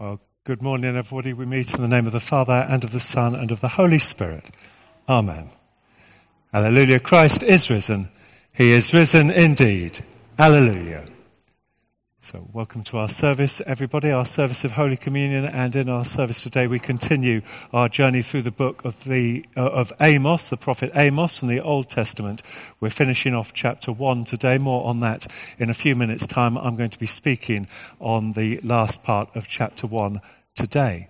Well, good morning, everybody. We meet in the name of the Father, and of the Son, and of the Holy Spirit. Amen. Alleluia. Christ is risen. He is risen indeed. Alleluia. So, welcome to our service, everybody, our service of Holy Communion. And in our service today, we continue our journey through the book of, the, uh, of Amos, the prophet Amos from the Old Testament. We're finishing off chapter 1 today. More on that in a few minutes' time. I'm going to be speaking on the last part of chapter 1 today.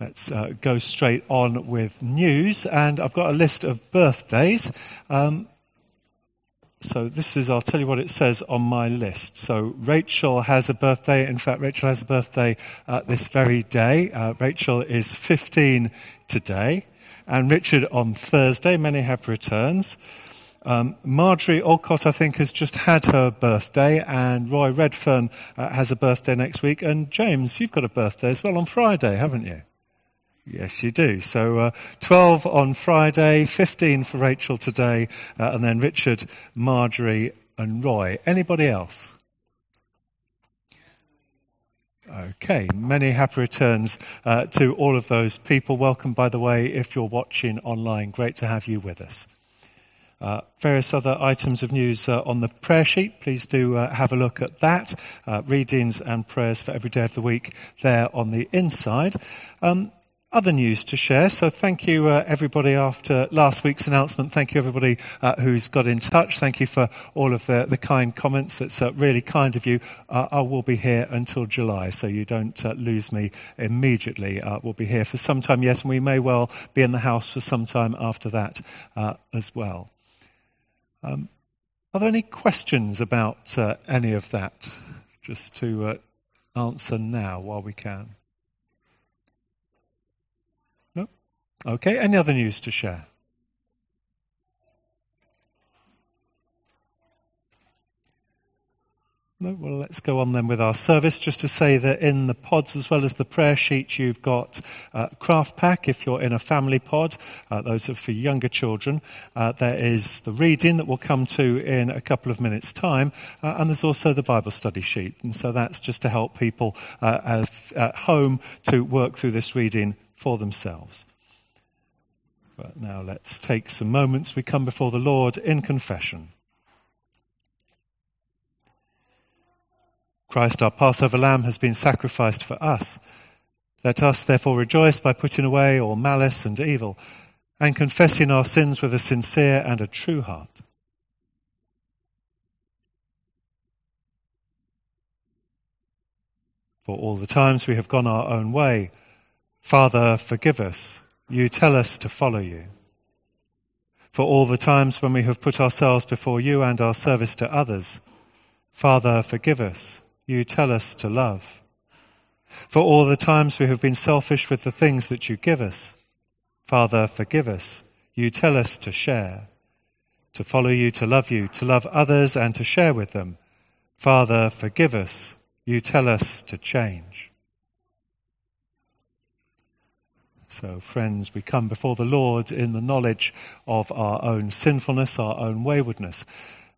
Let's uh, go straight on with news. And I've got a list of birthdays. Um, so this is, I'll tell you what it says on my list. So Rachel has a birthday. In fact, Rachel has a birthday uh, this very day. Uh, Rachel is 15 today. And Richard on Thursday. Many happy returns. Um, Marjorie Alcott, I think, has just had her birthday, and Roy Redfern uh, has a birthday next week. And James, you've got a birthday as well on Friday, haven't you? Yes, you do. So uh, 12 on Friday, 15 for Rachel today, uh, and then Richard, Marjorie, and Roy. Anybody else? Okay, many happy returns uh, to all of those people. Welcome, by the way, if you're watching online. Great to have you with us. Uh, various other items of news uh, on the prayer sheet. Please do uh, have a look at that. Uh, readings and prayers for every day of the week there on the inside. Um, other news to share. So thank you, uh, everybody, after last week's announcement. Thank you, everybody uh, who's got in touch. Thank you for all of the, the kind comments. That's uh, really kind of you. Uh, I will be here until July, so you don't uh, lose me immediately. Uh, we'll be here for some time, yes, and we may well be in the house for some time after that as well. Um, are there any questions about any of that? Just to answer now while we can. Okay, any other news to share? No, well, let's go on then with our service. Just to say that in the pods as well as the prayer sheet, you've got uh, craft pack if you're in a family pod. Uh, those are for younger children. Uh, there is the reading that we'll come to in a couple of minutes' time, uh, and there's also the Bible study sheet. And so that's just to help people uh, at home to work through this reading for themselves. But now let's take some moments. We come before the Lord in confession. Christ, our Passover lamb, has been sacrificed for us. Let us therefore rejoice by putting away all malice and evil and confessing our sins with a sincere and a true heart. For all the times we have gone our own way, Father, forgive us you tell us to follow you. For all the times when we have put ourselves before you and our service to others, Father, forgive us. You tell us to love. For all the times we have been selfish with the things that you give us, Father, forgive us. You tell us to share, to follow you, to love you, to love others and to share with them. Father, forgive us. You tell us to change. So, friends, we come before the Lord in the knowledge of our own sinfulness, our own waywardness.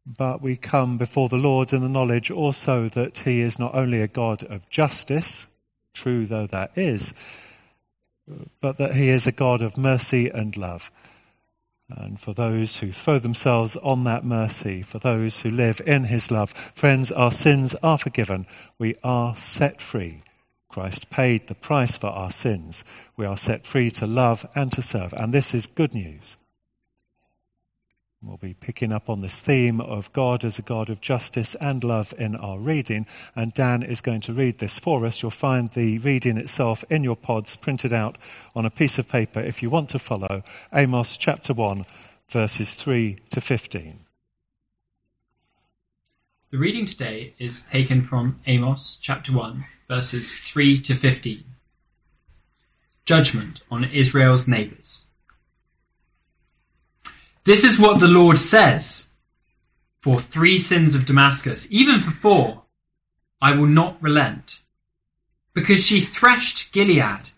But we come before the Lord in the knowledge also that He is not only a God of justice, true though that is, but that He is a God of mercy and love. And for those who throw themselves on that mercy, for those who live in His love, friends, our sins are forgiven. We are set free. Christ paid the price for our sins. We are set free to love and to serve. And this is good news. We'll be picking up on this theme of God as a God of justice and love in our reading. And Dan is going to read this for us. You'll find the reading itself in your pods printed out on a piece of paper if you want to follow. Amos chapter 1, verses 3 to 15. The reading today is taken from Amos chapter 1 verses 3 to 15. Judgment on Israel's neighbors. This is what the Lord says For three sins of Damascus, even for four, I will not relent. Because she threshed Gilead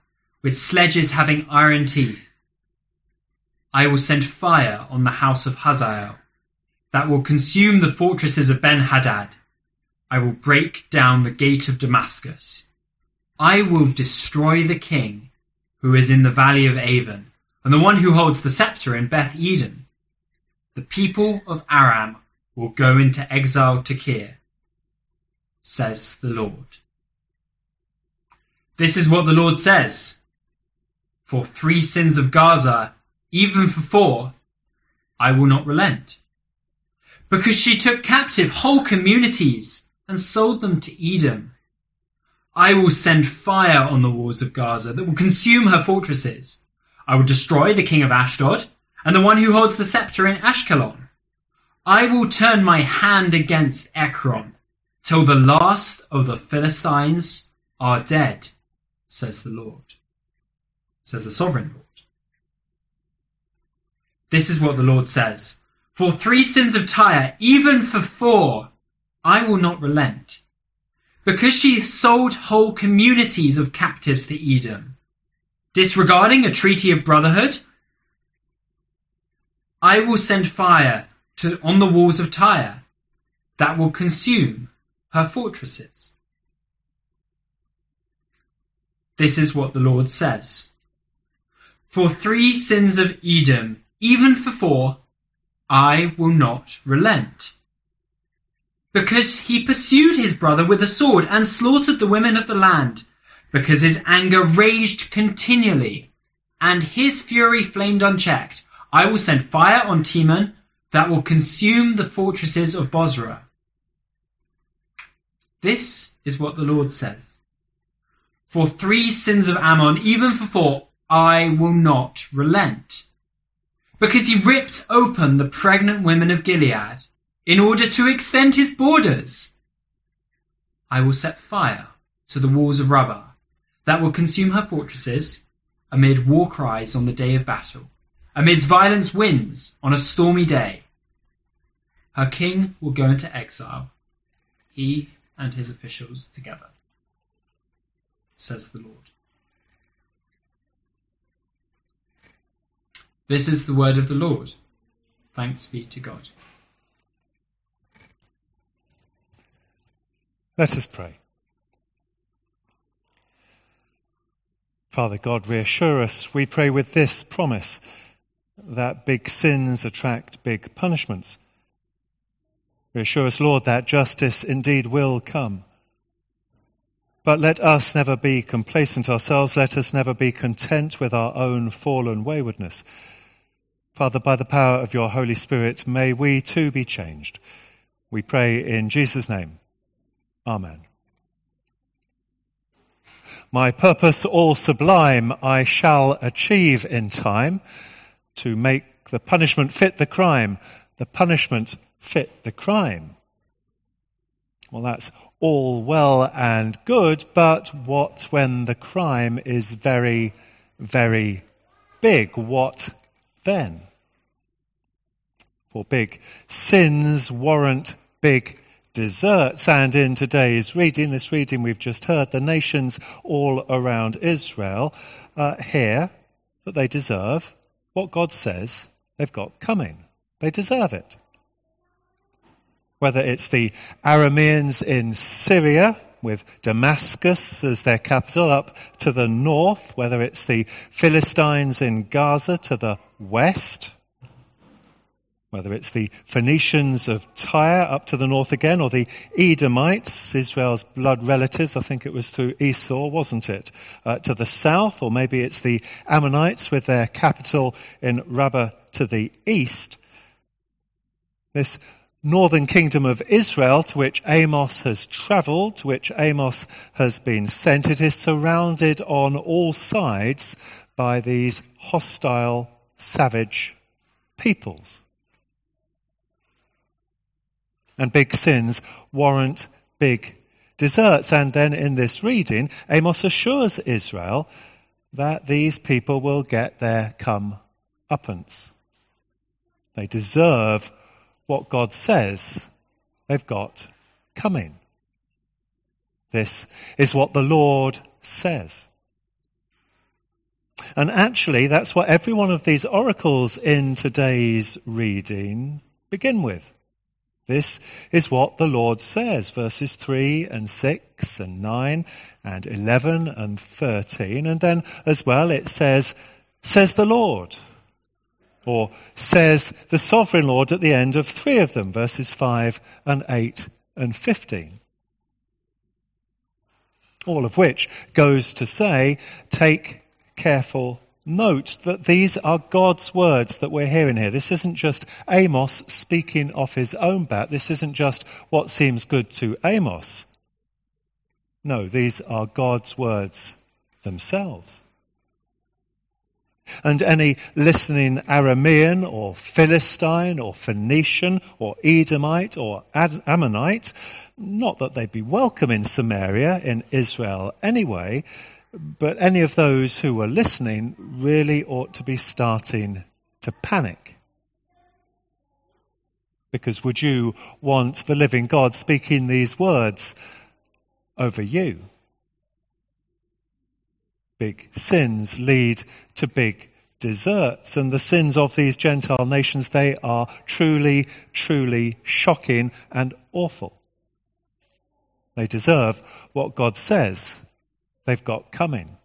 with sledges having iron teeth. I will send fire on the house of Hazael that will consume the fortresses of Ben Hadad I will break down the gate of Damascus. I will destroy the king who is in the valley of Aven, and the one who holds the scepter in Beth Eden. The people of Aram will go into exile to Kir, says the Lord. This is what the Lord says. For three sins of Gaza, even for four, I will not relent. Because she took captive whole communities and sold them to Edom. I will send fire on the walls of Gaza that will consume her fortresses. I will destroy the king of Ashdod and the one who holds the scepter in Ashkelon. I will turn my hand against Ekron till the last of the Philistines are dead, says the Lord, says the sovereign Lord. This is what the Lord says. For three sins of Tyre, even for four, I will not relent. Because she sold whole communities of captives to Edom, disregarding a treaty of brotherhood, I will send fire to, on the walls of Tyre that will consume her fortresses. This is what the Lord says. For three sins of Edom, even for four, I will not relent. Because he pursued his brother with a sword and slaughtered the women of the land, because his anger raged continually, and his fury flamed unchecked, I will send fire on Teman that will consume the fortresses of Bozrah. This is what the Lord says. For three sins of Ammon, even for four, I will not relent because he ripped open the pregnant women of Gilead in order to extend his borders. I will set fire to the walls of Rabbah that will consume her fortresses amid war cries on the day of battle, amidst violent winds on a stormy day. Her king will go into exile, he and his officials together, says the Lord. This is the word of the Lord. Thanks be to God. Let us pray. Father God, reassure us, we pray with this promise that big sins attract big punishments. Reassure us, Lord, that justice indeed will come. But let us never be complacent ourselves. Let us never be content with our own fallen waywardness. Father, by the power of your Holy Spirit, may we too be changed. We pray in Jesus' name. Amen. My purpose all sublime I shall achieve in time to make the punishment fit the crime, the punishment fit the crime. Well, that's all well and good, but what when the crime is very, very big? What then? For big sins warrant big deserts. And in today's reading, this reading we've just heard, the nations all around Israel uh, hear that they deserve what God says they've got coming. They deserve it. Whether it's the Arameans in Syria, with Damascus as their capital up to the north, whether it's the Philistines in Gaza to the west, whether it's the Phoenicians of Tyre up to the north again, or the Edomites, Israel's blood relatives, I think it was through Esau, wasn't it, uh, to the south, or maybe it's the Ammonites with their capital in Rabbah to the east. This northern kingdom of Israel to which Amos has travelled, to which Amos has been sent, it is surrounded on all sides by these hostile, savage peoples and big sins warrant big deserts. And then in this reading, Amos assures Israel that these people will get their come uppance. They deserve what God says they've got coming. This is what the Lord says. And actually, that's what every one of these oracles in today's reading begin with. This is what the Lord says, verses 3 and 6 and 9 and 11 and 13. And then as well it says, says the Lord, or says the sovereign Lord at the end of three of them, verses 5 and 8 and 15. All of which goes to say, take careful note that these are God's words that we're hearing here. This isn't just Amos speaking off his own bat. This isn't just what seems good to Amos. No, these are God's words themselves. And any listening Aramean or Philistine or Phoenician or Edomite or Ammonite, not that they'd be welcome in Samaria, in Israel anyway, but any of those who were listening really ought to be starting to panic. Because would you want the living God speaking these words over you? Big sins lead to big deserts, and the sins of these Gentile nations, they are truly, truly shocking and awful. They deserve what God says they've got coming.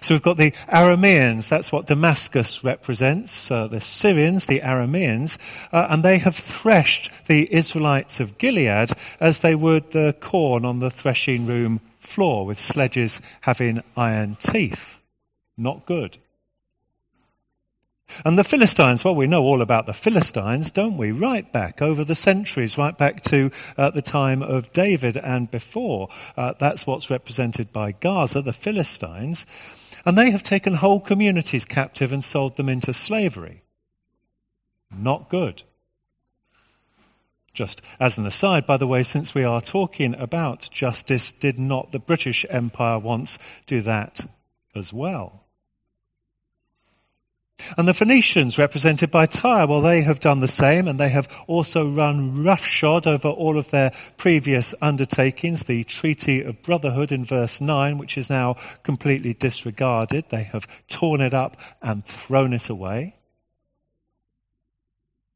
So we've got the Arameans, that's what Damascus represents, uh, the Syrians, the Arameans, uh, and they have threshed the Israelites of Gilead as they would the corn on the threshing room floor with sledges having iron teeth. Not good. And the Philistines, well, we know all about the Philistines, don't we? Right back over the centuries, right back to uh, the time of David and before. Uh, that's what's represented by Gaza, the Philistines. And they have taken whole communities captive and sold them into slavery. Not good. Just as an aside, by the way, since we are talking about justice, did not the British Empire once do that as well? And the Phoenicians, represented by Tyre, well, they have done the same, and they have also run roughshod over all of their previous undertakings. The Treaty of Brotherhood in verse 9, which is now completely disregarded, they have torn it up and thrown it away.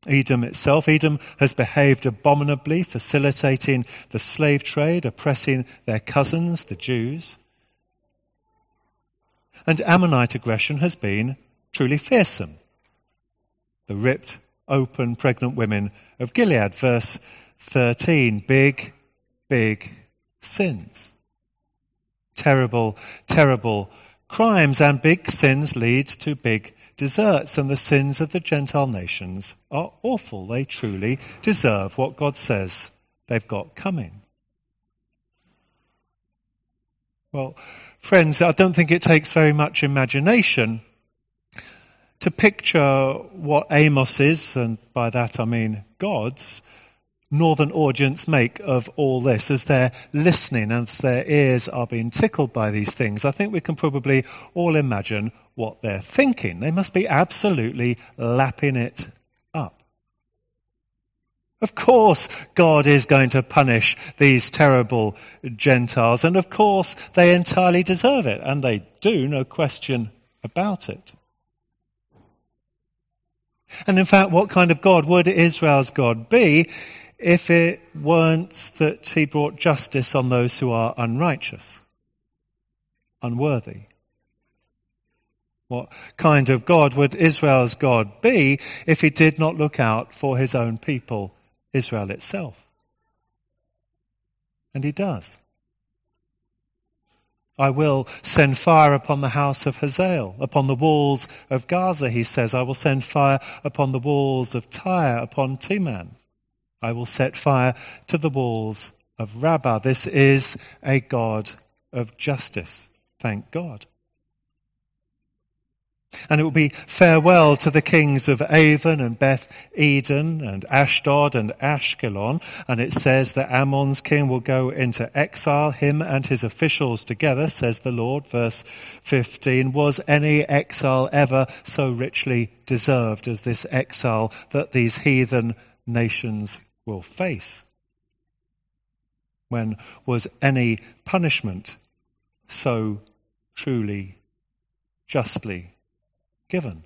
Edom itself, Edom has behaved abominably, facilitating the slave trade, oppressing their cousins, the Jews. And Ammonite aggression has been truly fearsome. The ripped, open, pregnant women of Gilead, verse 13. Big, big sins. Terrible, terrible crimes and big sins lead to big deserts, and the sins of the Gentile nations are awful. They truly deserve what God says they've got coming. Well, friends, I don't think it takes very much imagination to picture what Amos is, and by that I mean God's, northern audience make of all this as they're listening, as their ears are being tickled by these things. I think we can probably all imagine what they're thinking. They must be absolutely lapping it up. Of course, God is going to punish these terrible Gentiles, and of course, they entirely deserve it, and they do, no question about it. And in fact, what kind of God would Israel's God be if it weren't that he brought justice on those who are unrighteous, unworthy? What kind of God would Israel's God be if he did not look out for his own people, Israel itself? And he does. I will send fire upon the house of Hazael, upon the walls of Gaza, he says. I will send fire upon the walls of Tyre, upon Teman. I will set fire to the walls of Rabbah. This is a God of justice. Thank God. And it will be farewell to the kings of Aven and Beth Eden and Ashdod and Ashkelon. And it says that Ammon's king will go into exile, him and his officials together, says the Lord. Verse 15. Was any exile ever so richly deserved as this exile that these heathen nations will face? When was any punishment so truly, justly given.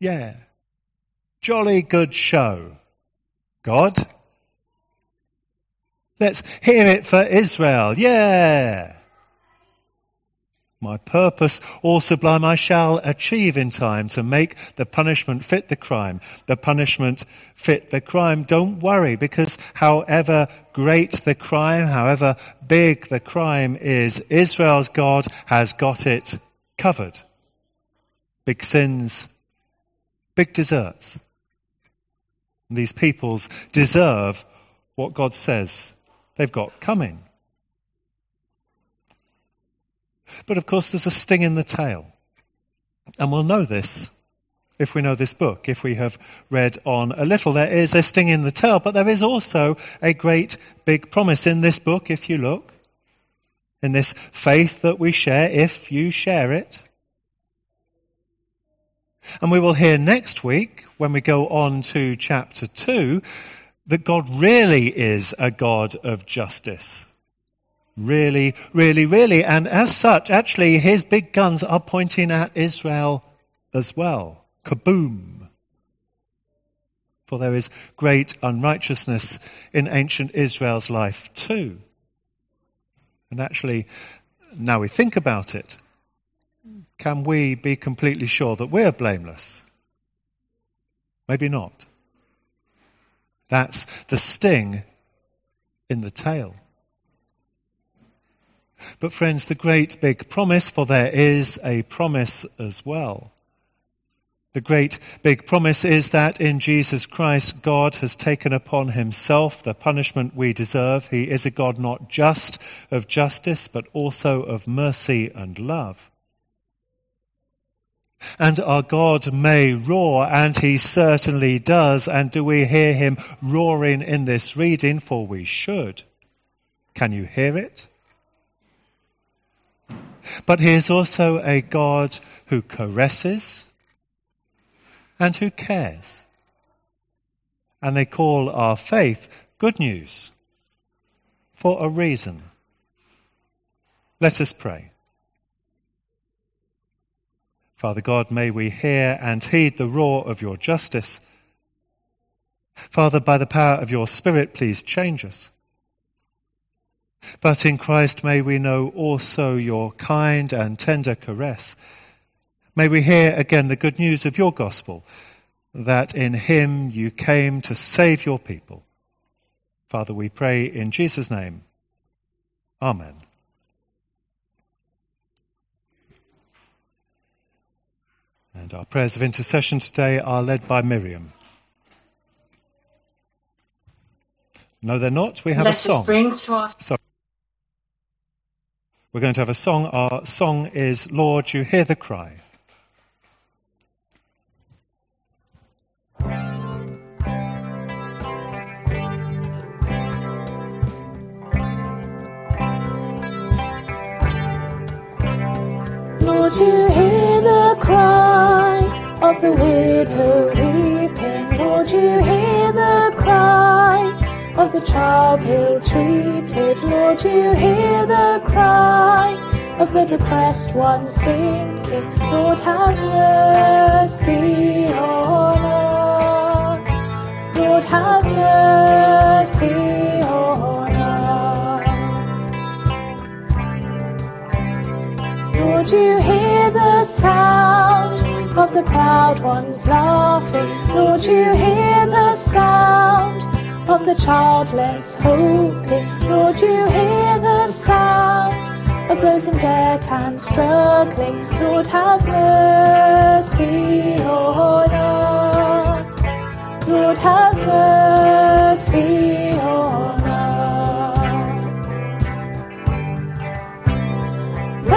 Yeah, Jolly good show. God? Let's hear it for Israel. Yeah. My purpose, all sublime, I shall achieve in time to make the punishment fit the crime. The punishment fit the crime. Don't worry, because however great the crime, however big the crime is, Israel's God has got it covered. Big sins, big deserts. These peoples deserve what God says they've got coming. But of course, there's a sting in the tail. And we'll know this if we know this book, if we have read on a little. There is a sting in the tail, but there is also a great big promise in this book, if you look, in this faith that we share, if you share it. And we will hear next week, when we go on to chapter 2, that God really is a God of justice. Really, really, really. And as such, actually, his big guns are pointing at Israel as well. Kaboom. For there is great unrighteousness in ancient Israel's life too. And actually, now we think about it, can we be completely sure that we're blameless? Maybe not. That's the sting in the tail. But, friends, the great big promise, for there is a promise as well. The great big promise is that in Jesus Christ, God has taken upon himself the punishment we deserve. He is a God not just of justice, but also of mercy and love. And our God may roar, and he certainly does. And do we hear him roaring in this reading? For we should. Can you hear it? But he is also a God who caresses and who cares. And they call our faith good news for a reason. Let us pray. Father God, may we hear and heed the roar of your justice. Father, by the power of your Spirit, please change us. But in Christ may we know also your kind and tender caress. May we hear again the good news of your gospel, that in him you came to save your people. Father, we pray in Jesus' name. Amen. And our prayers of intercession today are led by Miriam. No, they're not. We have Let a song. bring to our Sorry. We're going to have a song. Our song is Lord, You Hear the Cry. Lord, you hear the cry of the widow weeping. Lord, you hear the cry of the child ill-treated. Lord, you hear the cry of the depressed one sinking. Lord, have mercy on us. Lord, have mercy Lord, you hear the sound of the proud ones laughing. Lord, you hear the sound of the childless hoping. Lord, you hear the sound of those in debt and struggling. Lord, have mercy on us. Lord, have mercy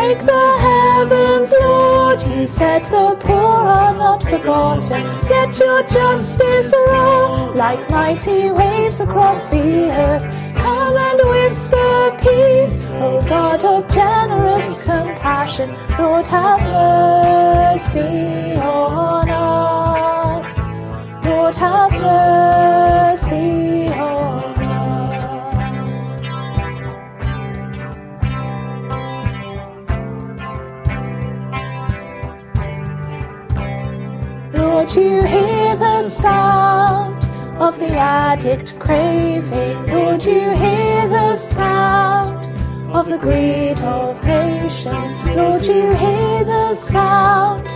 Break the heavens, Lord, you said the poor are not forgotten. Let your justice roll like mighty waves across the earth. Come and whisper peace, O God of generous compassion. Lord, have mercy on us. Lord, have mercy on us. Lord, you hear the sound of the addict craving. Lord, you hear the sound of the greed of nations. Lord, you hear the sound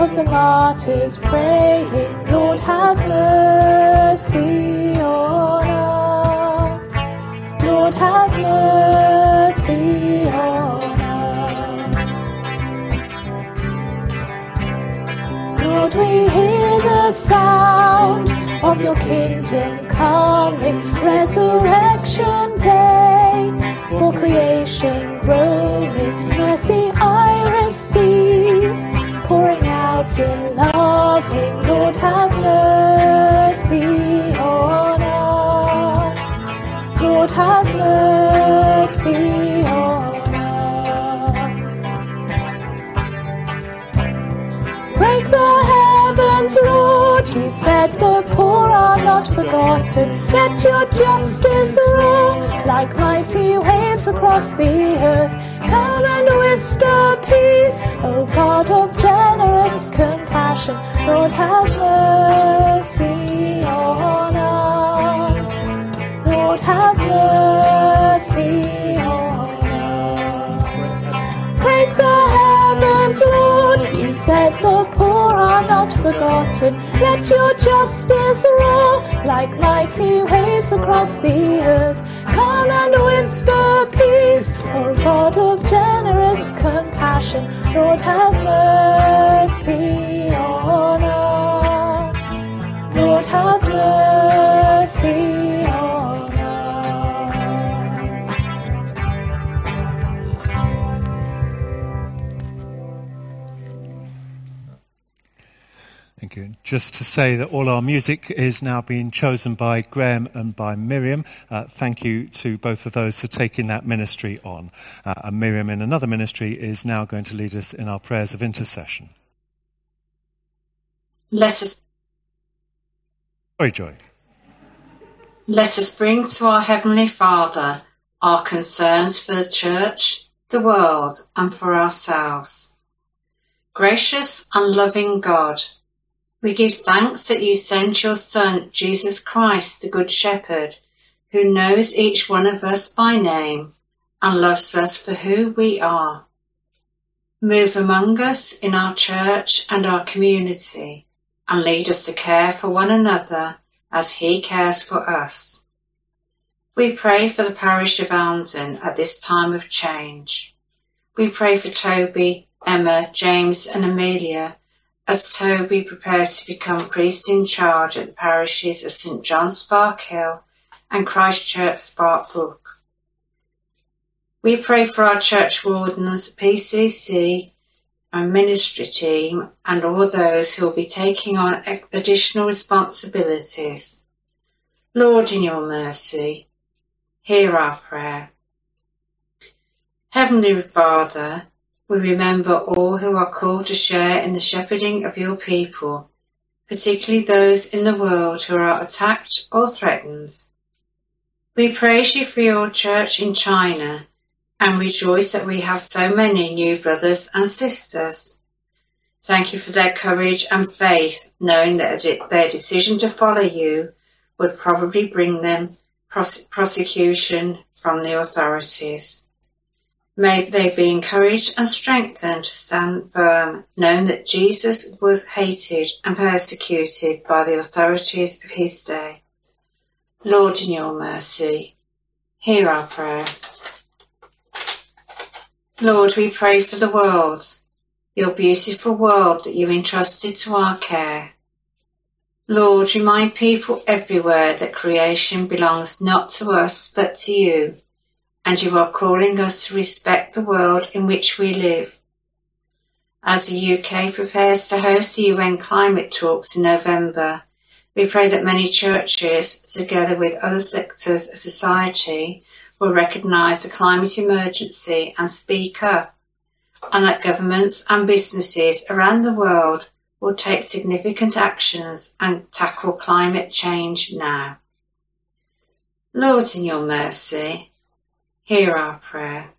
of the martyrs praying. Lord, have mercy on us. Lord, have mercy on us. Lord, we hear the sound of your kingdom coming, resurrection day, for creation groaning. Mercy I receive, pouring out in loving. Lord, have mercy on us. Lord, have mercy You said the poor are not forgotten. Let your justice roll like mighty waves across the earth. Come and whisper peace, O God of generous compassion. Lord, have mercy on us. Lord, have mercy on us. Break the heavens, Lord. You said the are not forgotten. Let your justice roll like mighty waves across the earth. Come and whisper peace, O God of generous compassion. Lord, have mercy on us. Lord, have mercy Just to say that all our music is now being chosen by Graham and by Miriam. Uh, thank you to both of those for taking that ministry on. Uh, and Miriam, in another ministry, is now going to lead us in our prayers of intercession. Let us Sorry, Joy. let us bring to our heavenly Father our concerns for the church, the world, and for ourselves. Gracious and loving God, we give thanks that you sent your Son, Jesus Christ, the Good Shepherd, who knows each one of us by name and loves us for who we are. Move among us in our church and our community and lead us to care for one another as he cares for us. We pray for the parish of Elmdon at this time of change. We pray for Toby, Emma, James and Amelia as Toby prepares to become priest in charge at the parishes of St John Sparkhill and Christchurch Sparkbrook. We pray for our church wardens, PCC and ministry team and all those who will be taking on additional responsibilities. Lord, in your mercy, hear our prayer. Heavenly Father, we remember all who are called to share in the shepherding of your people, particularly those in the world who are attacked or threatened. We praise you for your church in China and rejoice that we have so many new brothers and sisters. Thank you for their courage and faith, knowing that their decision to follow you would probably bring them prose- prosecution from the authorities. May they be encouraged and strengthened to stand firm, knowing that Jesus was hated and persecuted by the authorities of his day. Lord, in your mercy, hear our prayer. Lord, we pray for the world, your beautiful world that you entrusted to our care. Lord, remind people everywhere that creation belongs not to us but to you, and you are calling us to respect the world in which we live. As the UK prepares to host the UN climate talks in November, we pray that many churches, together with other sectors of society, will recognise the climate emergency and speak up, and that governments and businesses around the world will take significant actions and tackle climate change now. Lord, in your mercy, hear our prayer.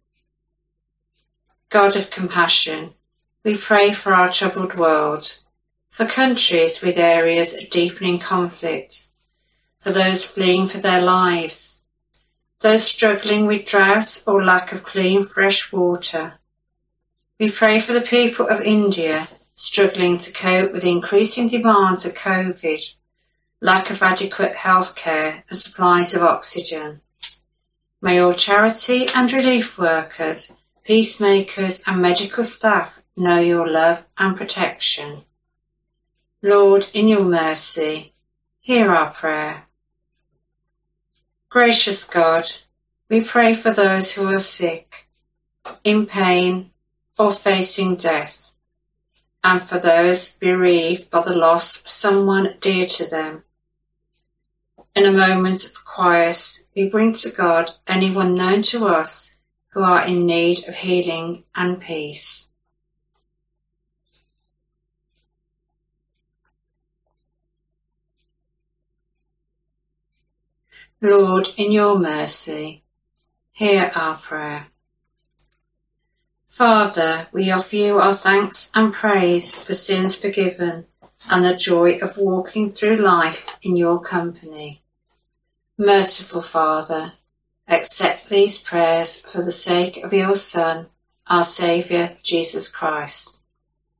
God of compassion, we pray for our troubled world, for countries with areas of deepening conflict, for those fleeing for their lives, those struggling with drought or lack of clean fresh water. We pray for the people of India struggling to cope with increasing demands of COVID, lack of adequate health care and supplies of oxygen. May all charity and relief workers, peacemakers and medical staff know your love and protection. Lord, in your mercy, hear our prayer. Gracious God, we pray for those who are sick, in pain, or facing death, and for those bereaved by the loss of someone dear to them. In a moment of quiet, we bring to God anyone known to us who are in need of healing and peace. Lord, in your mercy, hear our prayer. Father, we offer you our thanks and praise for sins forgiven and the joy of walking through life in your company. Merciful Father, accept these prayers for the sake of your Son, our Saviour, Jesus Christ.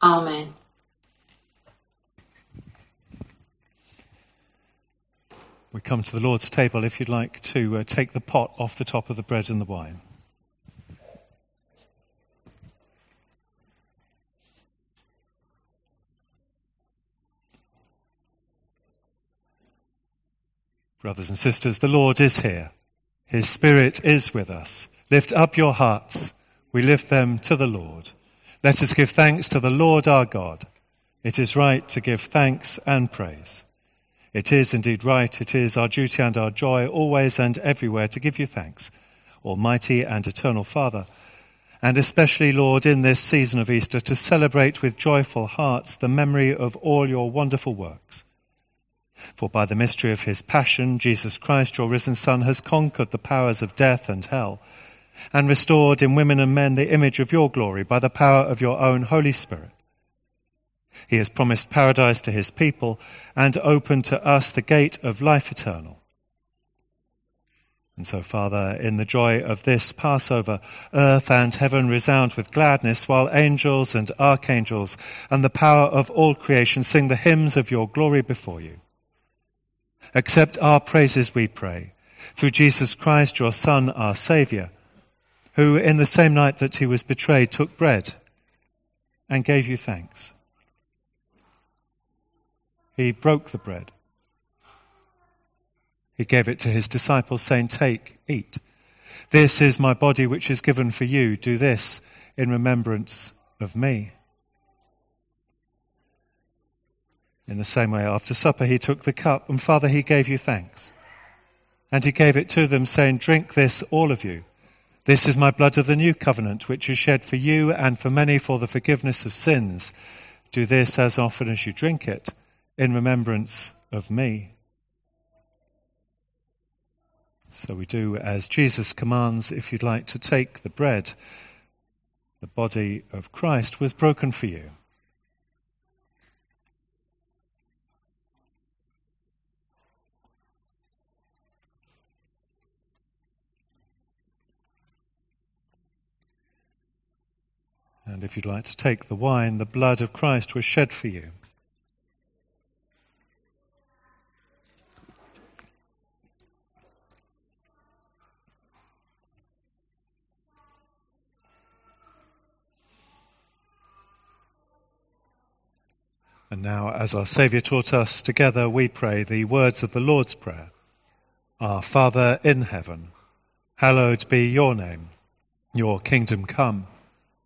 Amen. We come to the Lord's table if you'd like to uh, take the pot off the top of the bread and the wine. Brothers and sisters, the Lord is here. His Spirit is with us. Lift up your hearts. We lift them to the Lord. Let us give thanks to the Lord our God. It is right to give thanks and praise. It is indeed right, it is our duty and our joy always and everywhere to give you thanks, Almighty and Eternal Father, and especially, Lord, in this season of Easter, to celebrate with joyful hearts the memory of all your wonderful works. For by the mystery of his passion, Jesus Christ, your risen Son, has conquered the powers of death and hell, and restored in women and men the image of your glory by the power of your own Holy Spirit. He has promised paradise to his people and opened to us the gate of life eternal. And so, Father, in the joy of this Passover, earth and heaven resound with gladness, while angels and archangels and the power of all creation sing the hymns of your glory before you. Accept our praises, we pray, through Jesus Christ, your Son, our Saviour, who, in the same night that he was betrayed, took bread and gave you thanks. He broke the bread. He gave it to his disciples, saying, Take, eat. This is my body which is given for you. Do this in remembrance of me. In the same way, after supper, he took the cup, and Father, he gave you thanks. And he gave it to them, saying, Drink this, all of you. This is my blood of the new covenant, which is shed for you and for many for the forgiveness of sins. Do this as often as you drink it in remembrance of me. So we do as Jesus commands if you'd like to take the bread. The body of Christ was broken for you. And if you'd like to take the wine, the blood of Christ was shed for you. And now, as our Saviour taught us, together we pray the words of the Lord's Prayer. Our Father in heaven, hallowed be your name. Your kingdom come,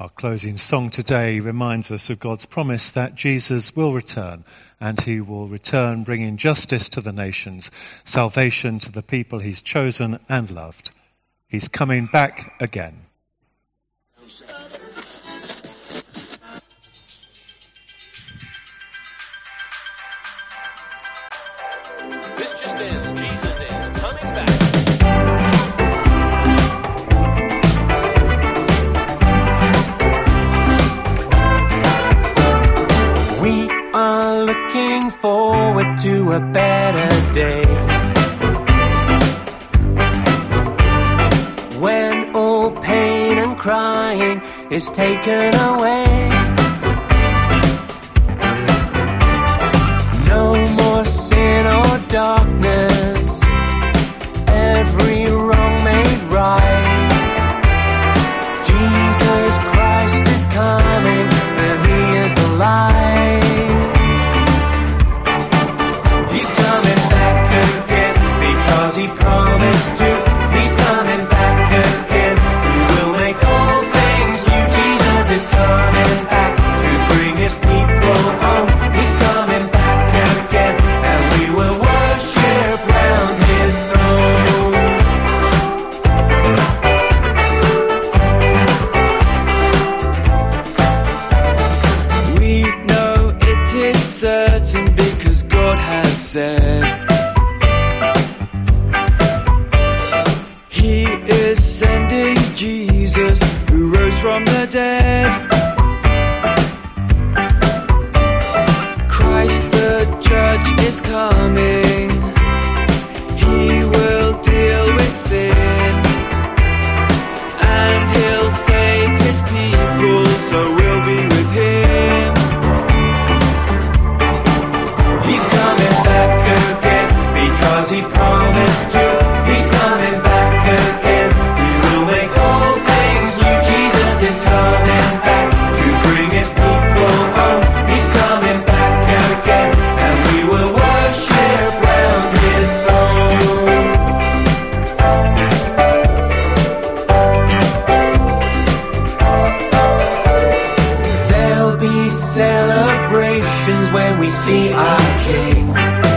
Our closing song today reminds us of God's promise that Jesus will return and he will return bringing justice to the nations, salvation to the people he's chosen and loved. He's coming back again. Is taken away. Be celebrations when we see our King.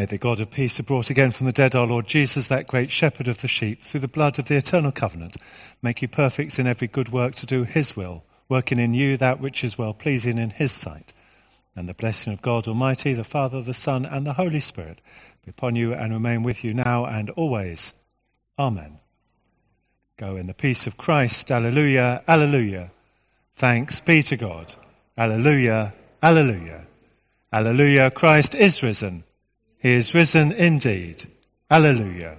May the God of peace, who brought again from the dead our Lord Jesus, that great shepherd of the sheep, through the blood of the eternal covenant, make you perfect in every good work to do his will, working in you that which is well pleasing in his sight. And the blessing of God Almighty, the Father, the Son, and the Holy Spirit be upon you and remain with you now and always. Amen. Go in the peace of Christ. Alleluia, alleluia. Thanks be to God. Alleluia, alleluia. Alleluia, Christ is risen. He is risen indeed. Alleluia.